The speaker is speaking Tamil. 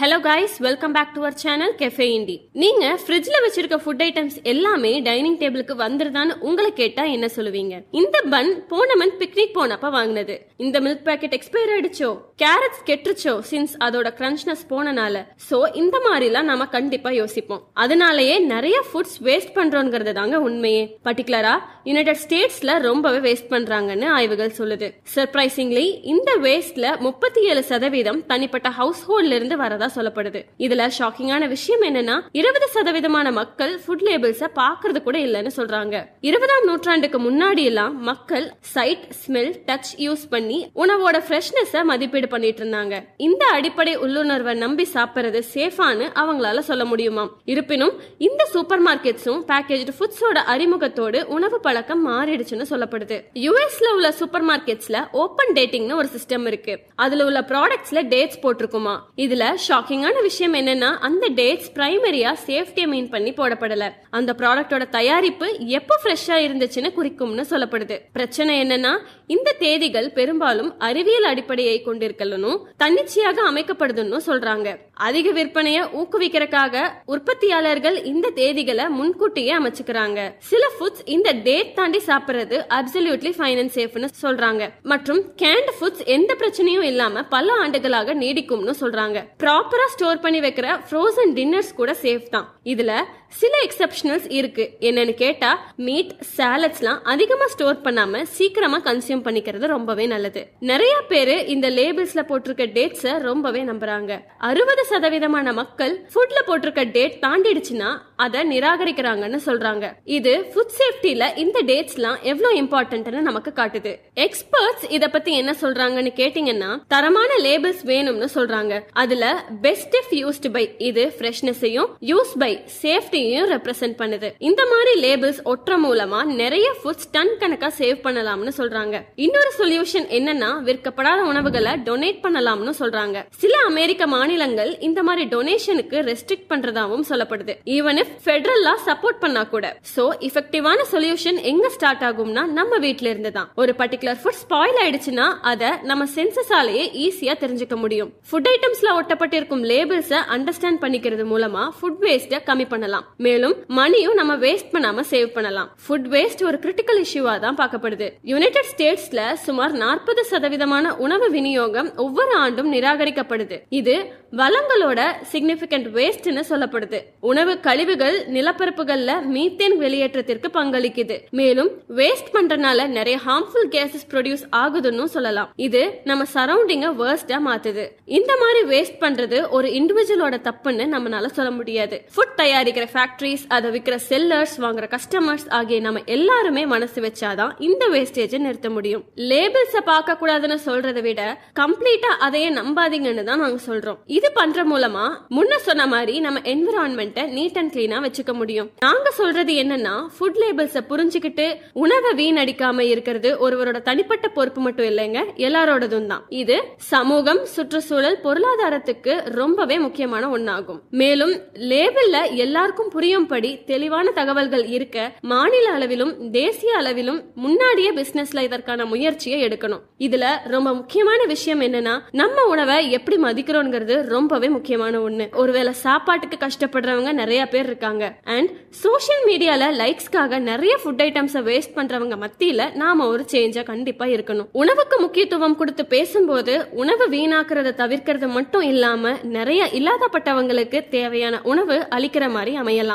Hello guys welcome back to our channel cafe indie நீங்க ஃப்ரிட்ஜ்ல வச்சிருக்க ஃபுட் ஐட்டம்ஸ் எல்லாமே டைனிங் டேபிளுக்கு வந்துருதான்னு உங்களை கேட்டா என்ன சொல்லுவீங்க? இந்த பன் போன மந்த் பிக்னிக் போனப்ப வாங்கினது. இந்த மில்க் பேக்கெட் எக்ஸ்பயர் ஆயிடுச்சோ? கேரட்ஸ் கெட்டுருச்சோ? சின்ஸ் அதோட கிரன்ச்னஸ் போனனால. சோ இந்த மாதிரிலாம் நாம கண்டிப்பா யோசிப்போம். அதனாலயே நிறைய ஃபுட்ஸ் வேஸ்ட் பண்றோங்கிறது தாங்க உண்மையே. பர்டிகுலரா யுனைடெட் ஸ்டேட்ஸ்ல ரொம்பவே வேஸ்ட் பண்றாங்கன்னு ஆய்வுகள் சொல்லுது. சர்ப்ரைசிங்லி இந்த வேஸ்ட்ல முப்பத்தி ஏழு சதவீதம் தனிப்பட்ட ஹவுஸ் ஹோல்ட்ல இருந்து வரதா சொல்லப்படுது. இதுல ஷாக்கிங்கான விஷயம் என்னன்னா இருபது சதவீதமான மக்கள் ஃபுட் லேபிள்ஸ பாக்குறது கூட இல்லைன்னு சொல்றாங்க. இருபதாம் நூற்றாண்டுக்கு முன்னாடி எல்லாம் மக்கள் சைட் ஸ்மெல் டச் யூஸ் பண்ணி உணவோட ஃப்ரெஷ்னஸ மதிப்பீடு பண்ணிட்டு இருந்தாங்க. இந்த அடிப்படை உள்ளுணர்வை நம்பி சாப்பிடுறது சேஃபானு அவங்களால சொல்ல முடியுமா இருப்பினும் இந்த சூப்பர் மார்க்கெட்ஸும் பேக்கேஜ்டு ஃபுட்ஸோட அறிமுகத்தோடு உணவு பழக்கம் மாறிடுச்சுன்னு சொல்லப்படுது. யூஎஸ்ல உள்ள சூப்பர் மார்க்கெட்ஸ்ல ஓபன் டேட்டிங்னு ஒரு சிஸ்டம் இருக்கு. அதுல உள்ள ப்ராடக்ட்ஸ்ல டேட்ஸ் போட்டிருக்குமா. இதுல ஷாக்கிங்கான விஷயம் என்னன்னா அந்த டேட்ஸ் பிரைமரியா சேஃப்டியை மீன் பண்ணி போடப்படல. அந்த ப்ராடக்டோட தயாரிப்பு எப்போ ஃப்ரெஷ்ஷா இருந்துச்சுன்னு குறிக்கும்னு சொல்லப்படுது. பிரச்சனை என்னன்னா இந்த தேதிகள் பெரும்பாலும் அறிவியல் அடிப்படையை கொண்டிருக்கலனும் தன்னிச்சையாக அமைக்கப்படுதுன்னு சொல்றாங்க. அதிக விற்பனையை ஊக்குவிக்கிறதுக்காக உற்பத்தியாளர்கள் இந்த தேதிகளை முன்கூட்டியே அமைச்சுக்கிறாங்க. சில ஃபுட்ஸ் இந்த டேட் தாண்டி சாப்பிடுறது அப்சல்யூட்லி ஃபைன் அண்ட் சேஃப்னு சொல்றாங்க. மற்றும் கேண்ட் ஃபுட்ஸ் எந்த பிரச்சனையும் இல்லாம பல ஆண்டுகளாக நீடிக்கும்னு சொல்றாங்க. ப்ராப்பரா ஸ்டோர் பண்ணி வைக்கிற ஃப்ரோசன் டின்னர்ஸ் கூட சேஃப் தான். இதுல சில எக்ஸப்ஷனல்ஸ் இருக்கு. என்னன்னு கேட்டா மீட் சாலட்ஸ்லாம் அதிகமா ஸ்டோர் பண்ணாம சீக்கிரமா கன்சியூம் பண்ணிக்கிறது ரொம்பவே நல்லது. நிறைய பேரு இந்த லேபிள்ஸ்ல போட்டிருக்க டேட்ஸ ரொம்பவே நம்புறாங்க. அறுபது சதவீதமான மக்கள் ஃபுட்ல போட்டிருக்க டேட் தாண்டிடுச்சுன்னா அதை நிராகரிக்கிறாங்கன்னு சொல்றாங்க. இது ஃபுட் சேஃப்டியில இந்த டேட்ஸ்லாம் எவ்வளவு இம்பார்ட்டன்ட்னு நமக்கு காட்டுது. எக்ஸ்பர்ட்ஸ் இத பத்தி என்ன சொல்றாங்கன்னு கேட்டீங்கன்னா தரமான லேபிள்ஸ் வேணும்னு சொல்றாங்க. அதுல பெஸ்ட் இஃப் யூஸ்டு பை இது ஃப்ரெஷ்னஸையும் யூஸ் பை சேஃப்டியையும் ரெப்ரசென்ட் பண்ணுது. இந்த மாதிரி லேபிள்ஸ் ஒற்ற மூலமா நிறைய ஃபுட்ஸ் டன் கணக்கா சேவ் பண்ணலாம்னு சொல்றாங்க. இன்னொரு சொல்யூஷன் என்னன்னா விற்கப்படாத உணவுகளை டொனேட் பண்ணலாம்னு சொல்றாங்க. சில அமெரிக்க மாநிலங்கள் இந்த மாதிரி டொனேஷனுக்கு ரெஸ்ட்ரிக்ட் பண்றதாவும் சொல்லப்படுது. Even if federal law support பண்ணா கூட. சோ இஃபெக்டிவான சொல்யூஷன் எங்க ஸ்டார்ட் ஆகும்னா நம்ம வீட்ல இருந்து தான் ஒரு பர்டிகுலர் ஃபுட் ஸ்பாயில் ஆயிடுச்சுன்னா அதை நம்ம சென்சஸாலேயே ஈஸியா தெரிஞ்சுக்க முடியும். ஃபுட் ஐட்டம்ஸ்ல ஒட்டப்பட்டிருக்கும் லேபிள்ஸ அண்டர்ஸ்டாண்ட் பண்ணிக்கிறது மூலமா ஃபுட் வேஸ்ட கம்மி பண்ணலாம். மேலும் மணியும் நம்ம வேஸ்ட் பண்ணாம சேவ் பண்ணலாம். ஃபுட் வேஸ்ட் ஒரு கிரிட்டிக்கல் இஷ்யூவா தான் பார்க்கப்படுது. யுனைடெட் ஸ்டேட்ஸ்ல சுமார் நாற்பது சதவீதமான உணவு விநியோகம் ஒவ்வொரு ஆண்டும் நிராகரிக்கப்படுது. இது வளங்களோட சிக்னிபிகண்ட் வேஸ்ட்னு சொல்லப்படுது. உணவு கழிவு கழிவுகள் நிலப்பரப்புகள்ல மீத்தேன் வெளியேற்றத்திற்கு பங்களிக்குது. மேலும் வேஸ்ட் பண்றதுனால நிறைய ஹார்ம்ஃபுல் கேசஸ் ப்ரொடியூஸ் ஆகுதுன்னு சொல்லலாம். இது நம்ம சரௌண்டிங்க வேர்ஸ்டா மாத்துது. இந்த மாதிரி வேஸ்ட் பண்றது ஒரு இண்டிவிஜுவலோட தப்புன்னு நம்மளால சொல்ல முடியாது. ஃபுட் தயாரிக்கிற ஃபேக்டரிஸ் அதை விற்கிற செல்லர்ஸ் வாங்குற கஸ்டமர்ஸ் ஆகிய நம்ம எல்லாருமே மனசு வச்சாதான் இந்த வேஸ்டேஜை நிறுத்த முடியும். லேபிள்ஸ பார்க்க கூடாதுன்னு சொல்றதை விட கம்ப்ளீட்டா அதையே நம்பாதீங்கன்னு தான் நாங்க சொல்றோம். இது பண்ற மூலமா முன்ன சொன்ன மாதிரி நம்ம என்விரான்மெண்ட்டை நீட் அண்ட் கிளீனா வச்சுக்க முடியும். நாங்க சொல்றது என்னன்னா ஃபுட் லேபிள்ஸ புரிஞ்சுக்கிட்டு உணவை வீணடிக்காம இருக்கிறது ஒருவரோட தனிப்பட்ட பொறுப்பு மட்டும் இல்லைங்க எல்லாரோடதும் தான். இது சமூகம் சுற்றுச்சூழல் பொருளாதாரத்துக்கு ரொம்பவே முக்கியமான ஒன்னாகும் மேலும் லேபிள்ல எல்லாருக்கும் புரியும்படி தெளிவான தகவல்கள் இருக்க மாநில அளவிலும் தேசிய அளவிலும் முன்னாடியே பிசினஸ்ல இதற்கான முயற்சியை எடுக்கணும். இதுல ரொம்ப முக்கியமான விஷயம் என்னன்னா நம்ம உணவை எப்படி மதிக்கிறோங்கிறது ரொம்பவே முக்கியமான ஒண்ணு. ஒருவேளை சாப்பாட்டுக்கு கஷ்டப்படுறவங்க நிறைய பேர் இருக்காங்க. அண்ட் சோஷியல் மீடியால லைக்ஸ்க்காக நிறைய ஃபுட் ஐட்டம்ஸை வேஸ்ட் பண்றவங்க மத்தியில நாம ஒரு சேஞ்சா கண்டிப்பா இருக்கணும். உணவுக்கு முக்கியத்துவம் கொடுத்து பேசும்போது உணவு வீணாக்குறத தவிர்க்கிறது மட்டும் இல்லாம நிறைய இல்லாதப்பட்டவங்களுக்கு தேவையான உணவு அளிக்கிற மாதிரி அமையலாம்.